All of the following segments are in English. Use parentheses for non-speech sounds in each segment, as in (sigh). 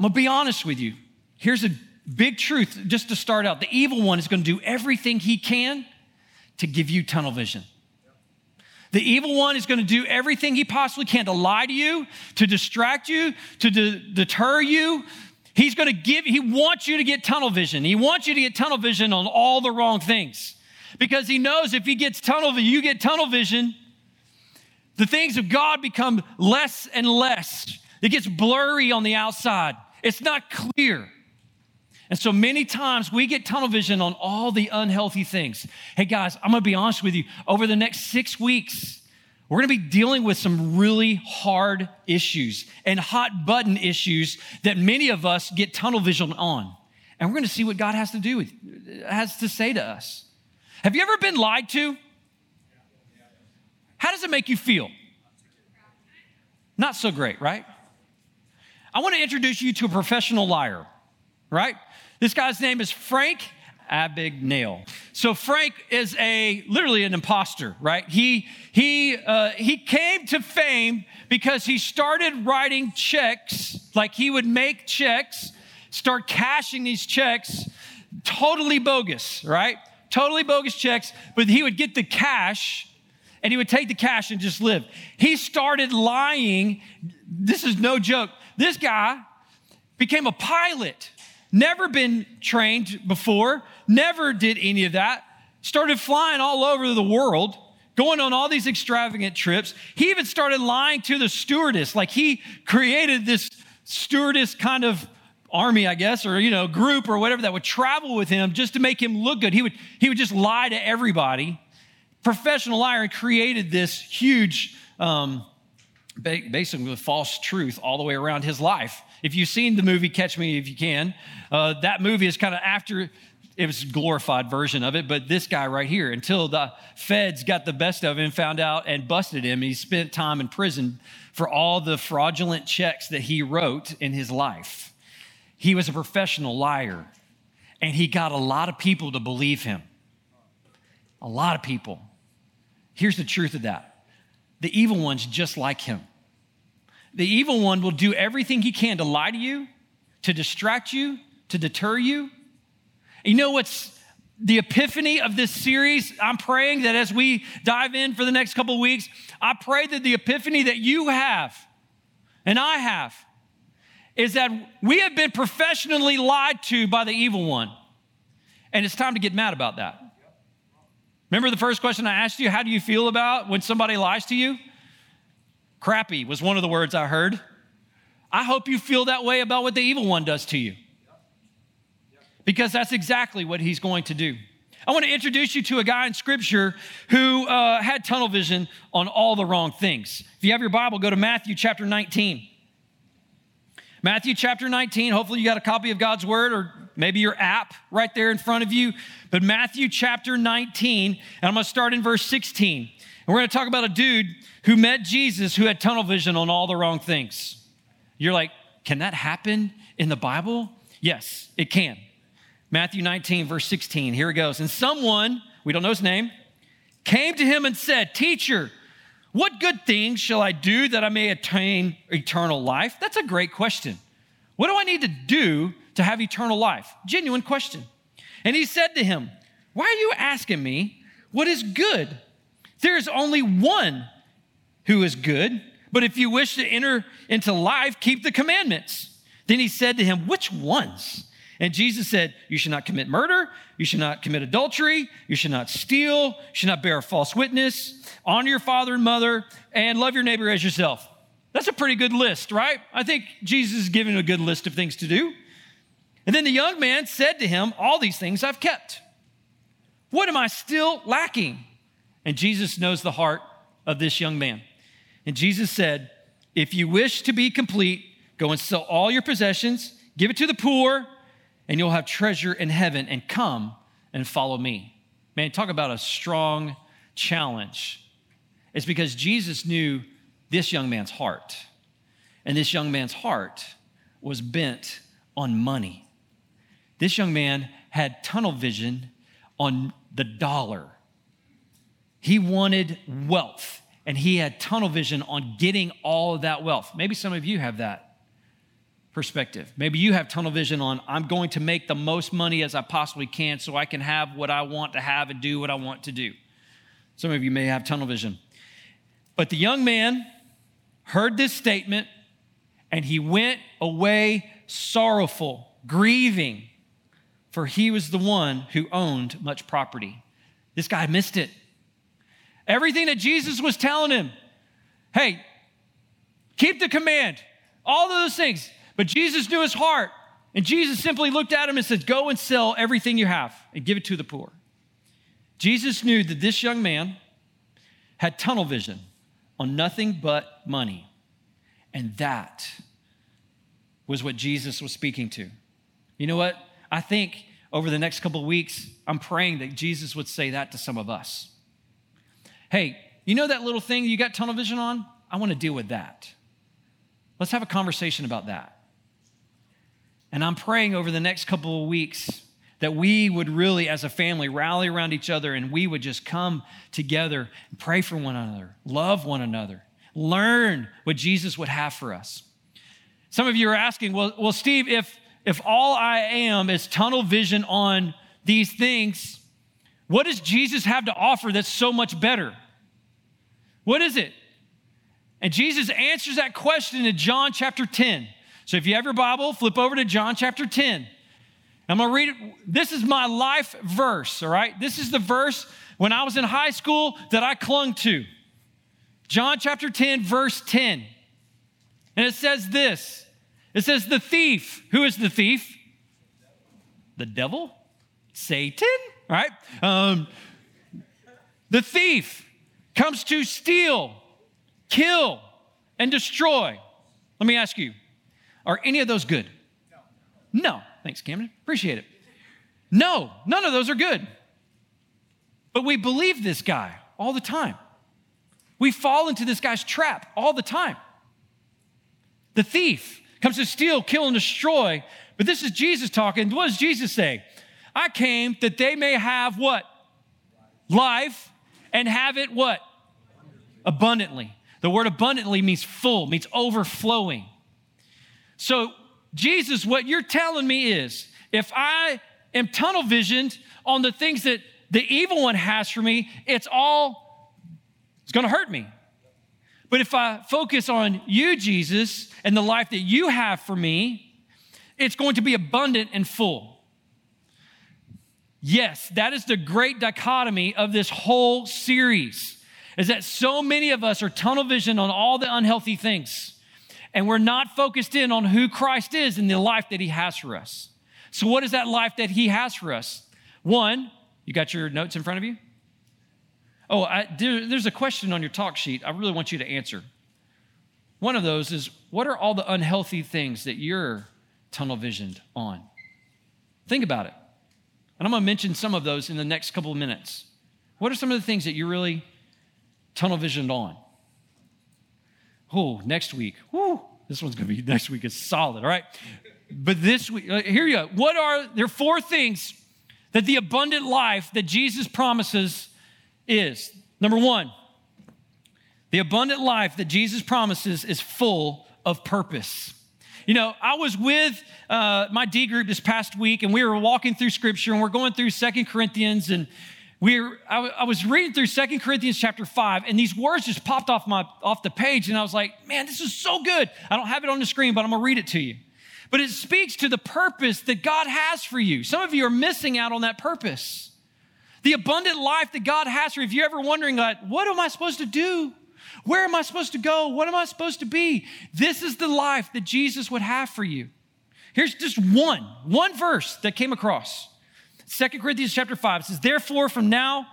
I'm gonna be honest with you. Here's a big truth just to start out the evil one is gonna do everything he can to give you tunnel vision. The evil one is going to do everything he possibly can to lie to you, to distract you, to de- deter you. He's going to give, he wants you to get tunnel vision. He wants you to get tunnel vision on all the wrong things because he knows if he gets tunnel vision, you get tunnel vision, the things of God become less and less. It gets blurry on the outside, it's not clear. And so many times we get tunnel vision on all the unhealthy things. Hey guys, I'm gonna be honest with you. Over the next six weeks, we're gonna be dealing with some really hard issues and hot button issues that many of us get tunnel vision on. And we're gonna see what God has to do with, has to say to us. Have you ever been lied to? How does it make you feel? Not so great, right? I want to introduce you to a professional liar, right? This guy's name is Frank Abagnale. So Frank is a literally an imposter, right? He he uh, he came to fame because he started writing checks, like he would make checks, start cashing these checks, totally bogus, right? Totally bogus checks, but he would get the cash and he would take the cash and just live. He started lying. This is no joke. This guy became a pilot never been trained before, never did any of that, started flying all over the world, going on all these extravagant trips. He even started lying to the stewardess, like he created this stewardess kind of army, I guess, or you know, group or whatever that would travel with him just to make him look good. He would he would just lie to everybody. Professional liar and created this huge um, basically with false truth all the way around his life. If you've seen the movie Catch Me If You Can, uh, that movie is kind of after it was glorified version of it, but this guy right here, until the feds got the best of him, found out and busted him, he spent time in prison for all the fraudulent checks that he wrote in his life. He was a professional liar, and he got a lot of people to believe him. A lot of people. Here's the truth of that the evil one's just like him. The evil one will do everything he can to lie to you, to distract you, to deter you. You know what's the epiphany of this series? I'm praying that as we dive in for the next couple weeks, I pray that the epiphany that you have and I have is that we have been professionally lied to by the evil one. And it's time to get mad about that. Remember the first question I asked you? How do you feel about when somebody lies to you? Crappy was one of the words I heard. I hope you feel that way about what the evil one does to you. Because that's exactly what he's going to do. I want to introduce you to a guy in scripture who uh, had tunnel vision on all the wrong things. If you have your Bible, go to Matthew chapter 19. Matthew chapter 19. Hopefully, you got a copy of God's word or maybe your app right there in front of you. But Matthew chapter 19, and I'm going to start in verse 16. We're going to talk about a dude who met Jesus who had tunnel vision on all the wrong things. You're like, can that happen in the Bible? Yes, it can. Matthew 19, verse 16. Here it goes. And someone, we don't know his name, came to him and said, Teacher, what good things shall I do that I may attain eternal life? That's a great question. What do I need to do to have eternal life? Genuine question. And he said to him, Why are you asking me what is good? There is only one who is good. But if you wish to enter into life, keep the commandments. Then he said to him, Which ones? And Jesus said, You should not commit murder, you should not commit adultery, you should not steal, you should not bear false witness, honor your father and mother, and love your neighbor as yourself. That's a pretty good list, right? I think Jesus is giving a good list of things to do. And then the young man said to him, All these things I've kept. What am I still lacking? And Jesus knows the heart of this young man. And Jesus said, If you wish to be complete, go and sell all your possessions, give it to the poor, and you'll have treasure in heaven, and come and follow me. Man, talk about a strong challenge. It's because Jesus knew this young man's heart. And this young man's heart was bent on money. This young man had tunnel vision on the dollar. He wanted wealth and he had tunnel vision on getting all of that wealth. Maybe some of you have that. perspective. Maybe you have tunnel vision on, I'm going to make the most money as I possibly can so I can have what I want to have and do what I want to do. Some of you may have tunnel vision. But the young man heard this statement and he went away sorrowful, grieving, for he was the one who owned much property. This guy missed it. Everything that Jesus was telling him hey, keep the command, all those things. But Jesus knew his heart. And Jesus simply looked at him and said, Go and sell everything you have and give it to the poor. Jesus knew that this young man had tunnel vision on nothing but money. And that was what Jesus was speaking to. You know what? I think over the next couple weeks, I'm praying that Jesus would say that to some of us. Hey, you know that little thing you got tunnel vision on? I want to deal with that. Let's have a conversation about that. And I'm praying over the next couple of weeks that we would really, as a family, rally around each other and we would just come together and pray for one another, love one another, learn what Jesus would have for us. Some of you are asking, well, well Steve, if, if all I am is tunnel vision on these things, what does Jesus have to offer that's so much better? What is it? And Jesus answers that question in John chapter 10. So if you have your Bible, flip over to John chapter 10. I'm gonna read it. This is my life verse, all right? This is the verse when I was in high school that I clung to. John chapter 10, verse 10. And it says this it says, The thief, who is the thief? The devil? Satan, right? Um, the thief comes to steal, kill, and destroy. Let me ask you are any of those good? No. no. Thanks, Camden. Appreciate it. No, none of those are good. But we believe this guy all the time. We fall into this guy's trap all the time. The thief comes to steal, kill, and destroy. But this is Jesus talking. What does Jesus say? I came that they may have what? Life and have it what? Abundantly. The word abundantly means full, means overflowing. So, Jesus, what you're telling me is if I am tunnel visioned on the things that the evil one has for me, it's all, it's gonna hurt me. But if I focus on you, Jesus, and the life that you have for me, it's going to be abundant and full. Yes, that is the great dichotomy of this whole series, is that so many of us are tunnel visioned on all the unhealthy things and we're not focused in on who Christ is and the life that he has for us. So, what is that life that he has for us? One, you got your notes in front of you? Oh, I, there, there's a question on your talk sheet I really want you to answer. One of those is what are all the unhealthy things that you're tunnel visioned on? Think about it. And I'm going to mention some of those in the next couple of minutes. What are some of the things that you're really tunnel visioned on? Oh, next week. Whoo, this one's going to be, (laughs) next week is solid, all right? But this week, uh, here you go. What are, there are four things that the abundant life that Jesus promises is. Number one, the abundant life that Jesus promises is full of purpose. You know, I was with uh, my D group this past week, and we were walking through Scripture, and we're going through Second Corinthians, and we're, I, I, was reading through Second Corinthians chapter 5, and these words just popped off, my, off the page, and I was like, man, this is so good. I don't have it on the screen, but I'm gonna read it to you. But it speaks to the purpose that God has for you. Some of you are missing out on that purpose. The abundant life that God has for you. If you're ever wondering, like, what am I supposed to do? Where am I supposed to go? What am I supposed to be? This is the life that Jesus would have for you. Here's just one, one verse that came across. Second Corinthians chapter 5 says, Therefore, from now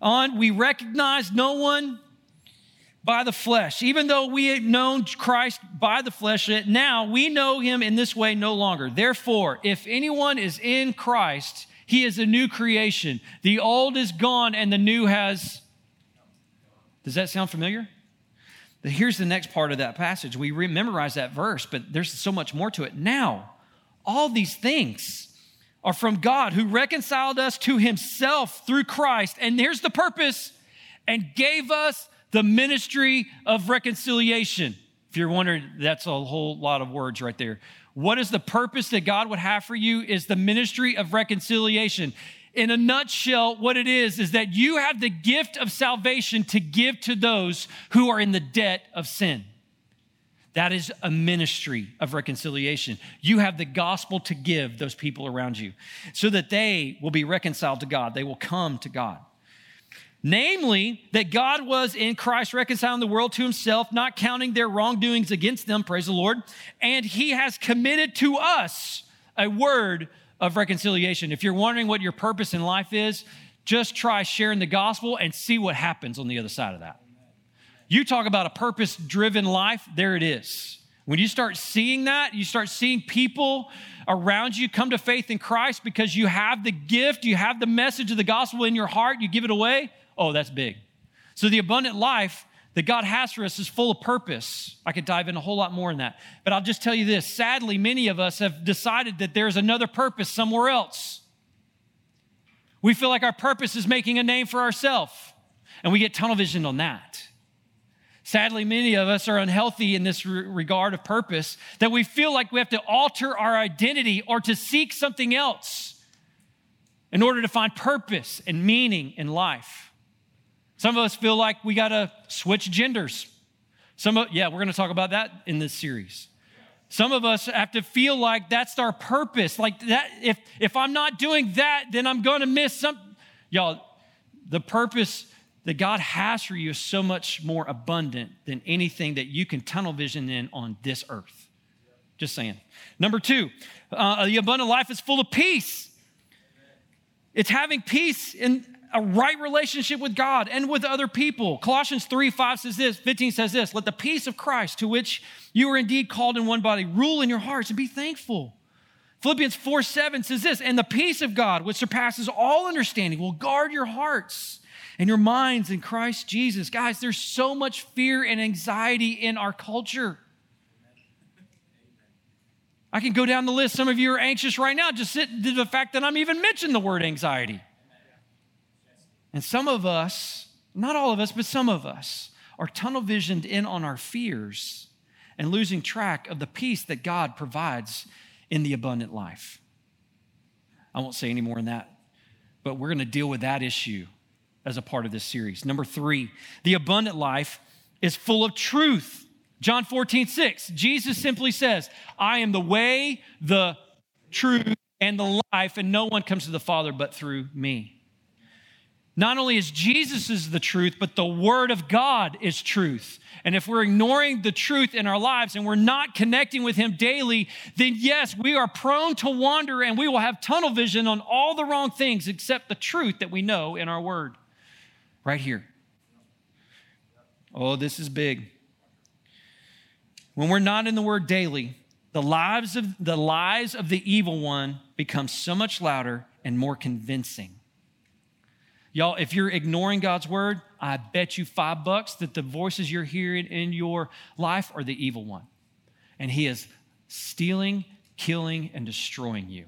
on, we recognize no one by the flesh. Even though we had known Christ by the flesh, now we know him in this way no longer. Therefore, if anyone is in Christ, he is a new creation. The old is gone and the new has. Does that sound familiar? Here's the next part of that passage. We memorize that verse, but there's so much more to it. Now, all these things are from God who reconciled us to himself through Christ. And here's the purpose and gave us the ministry of reconciliation. If you're wondering, that's a whole lot of words right there. What is the purpose that God would have for you is the ministry of reconciliation. In a nutshell, what it is is that you have the gift of salvation to give to those who are in the debt of sin. That is a ministry of reconciliation. You have the gospel to give those people around you so that they will be reconciled to God. They will come to God. Namely, that God was in Christ reconciling the world to himself, not counting their wrongdoings against them, praise the Lord. And he has committed to us a word of reconciliation. If you're wondering what your purpose in life is, just try sharing the gospel and see what happens on the other side of that. You talk about a purpose driven life, there it is. When you start seeing that, you start seeing people around you come to faith in Christ because you have the gift, you have the message of the gospel in your heart, you give it away Oh, that's big. So the abundant life that God has for us is full of purpose. I could dive in a whole lot more in that. But I'll just tell you this sadly, many of us have decided that there's another purpose somewhere else. We feel like our purpose is making a name for ourselves, and we get tunnel vision on that. Sadly, many of us are unhealthy in this regard of purpose that we feel like we have to alter our identity or to seek something else in order to find purpose and meaning in life. Some of us feel like we got to switch genders. Some of, yeah, we're going to talk about that in this series. Some of us have to feel like that's our purpose. Like that, if if I'm not doing that, then I'm going to miss some. Y'all, the purpose that God has for you is so much more abundant than anything that you can tunnel vision in on this earth. Just saying. Number two, uh, the abundant life is full of peace. It's having peace in a right relationship with God and with other people. Colossians 3 5 says this, 15 says this, let the peace of Christ, to which you are indeed called in one body, rule in your hearts and be thankful. Philippians 4 7 says this, and the peace of God, which surpasses all understanding, will guard your hearts and your minds in Christ Jesus. Guys, there's so much fear and anxiety in our culture. I can go down the list. Some of you are anxious right now, just sit the fact that I'm even mentioning the word anxiety. And some of us, not all of us, but some of us, are tunnel visioned in on our fears and losing track of the peace that God provides in the abundant life. I won't say any more on that, but we're going to deal with that issue as a part of this series. Number three, the abundant life is full of truth. John 14, 6, Jesus simply says, I am the way, the truth, and the life, and no one comes to the Father but through me. Not only is Jesus is the truth, but the Word of God is truth. And if we're ignoring the truth in our lives and we're not connecting with Him daily, then yes, we are prone to wander and we will have tunnel vision on all the wrong things except the truth that we know in our Word. Right here. Oh, this is big. When we're not in the Word daily, the lives of the lies of the evil one become so much louder and more convincing. Y'all, if you're ignoring God's word, I bet you five bucks that the voices you're hearing in your life are the evil one. And he is stealing, killing, and destroying you.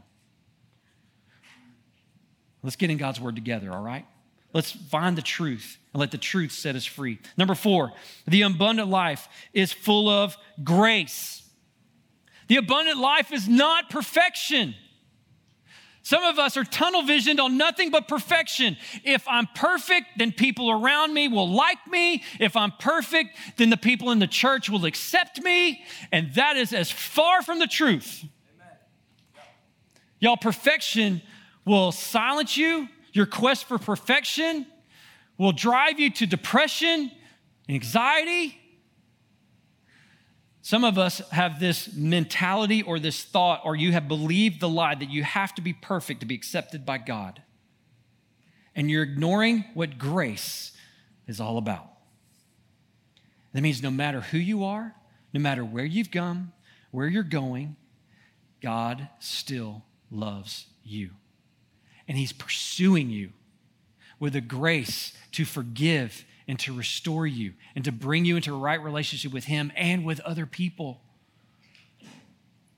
Let's get in God's word together, all right? Let's find the truth and let the truth set us free. Number four, the abundant life is full of grace. The abundant life is not perfection. Some of us are tunnel visioned on nothing but perfection. If I'm perfect, then people around me will like me. If I'm perfect, then the people in the church will accept me. And that is as far from the truth. Y'all, perfection will silence you. Your quest for perfection will drive you to depression, anxiety, some of us have this mentality or this thought, or you have believed the lie that you have to be perfect to be accepted by God. And you're ignoring what grace is all about. That means no matter who you are, no matter where you've come, where you're going, God still loves you. And He's pursuing you with a grace to forgive and to restore you and to bring you into a right relationship with Him and with other people.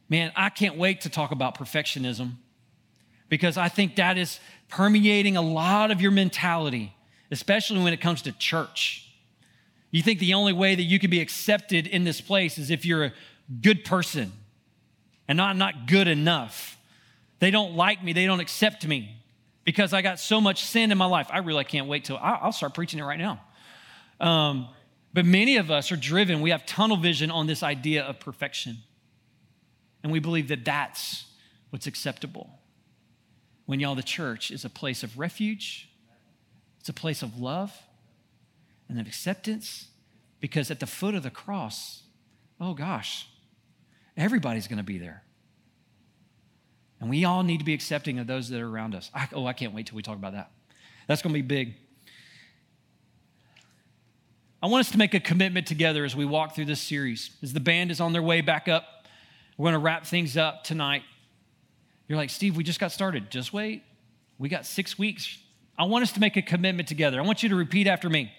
Man, I can't wait to talk about perfectionism because I think that is permeating a lot of your mentality, especially when it comes to church. You think the only way that you can be accepted in this place is if you're a good person and not, not good enough. They don't like me, they don't accept me because I got so much sin in my life. I really can't wait till I'll start preaching it right now. Um, but many of us are driven, we have tunnel vision on this idea of perfection. And we believe that that's what's acceptable. When y'all, the church is a place of refuge, it's a place of love and of acceptance, because at the foot of the cross, oh gosh, everybody's gonna be there. And we all need to be accepting of those that are around us. I, oh, I can't wait till we talk about that. That's gonna be big. I want us to make a commitment together as we walk through this series. As the band is on their way back up, we're going to wrap things up tonight. You're like, Steve, we just got started. Just wait. We got six weeks. I want us to make a commitment together. I want you to repeat after me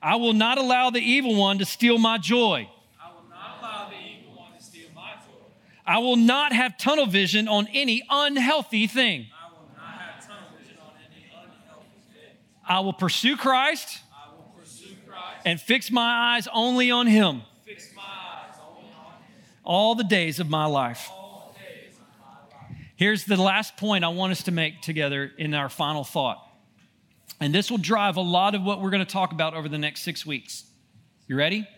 I will not allow the evil one to steal my joy. I will not allow the evil one to steal my joy. I will not have tunnel vision on any unhealthy thing. I will not have tunnel vision on any unhealthy thing. I will pursue Christ I will pursue Christ and fix my eyes only on Him fix my eyes only on Him all the days of my life. all the days of my life. Here's the last point I want us to make together in our final thought. And this will drive a lot of what we're going to talk about over the next six weeks. You ready?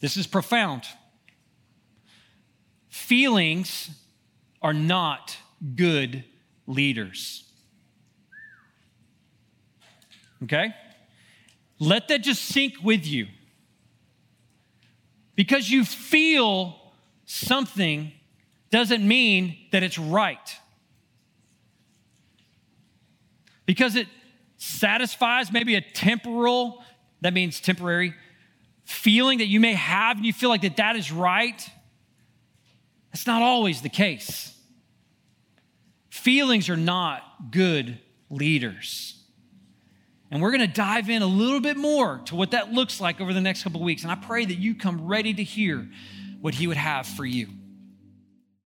This is profound. Feelings are not good leaders. Okay? Let that just sink with you. Because you feel something doesn't mean that it's right. Because it satisfies maybe a temporal, that means temporary, feeling that you may have and you feel like that that is right. That's not always the case. Feelings are not good leaders. And we're going to dive in a little bit more to what that looks like over the next couple weeks. And I pray that you come ready to hear what he would have for you.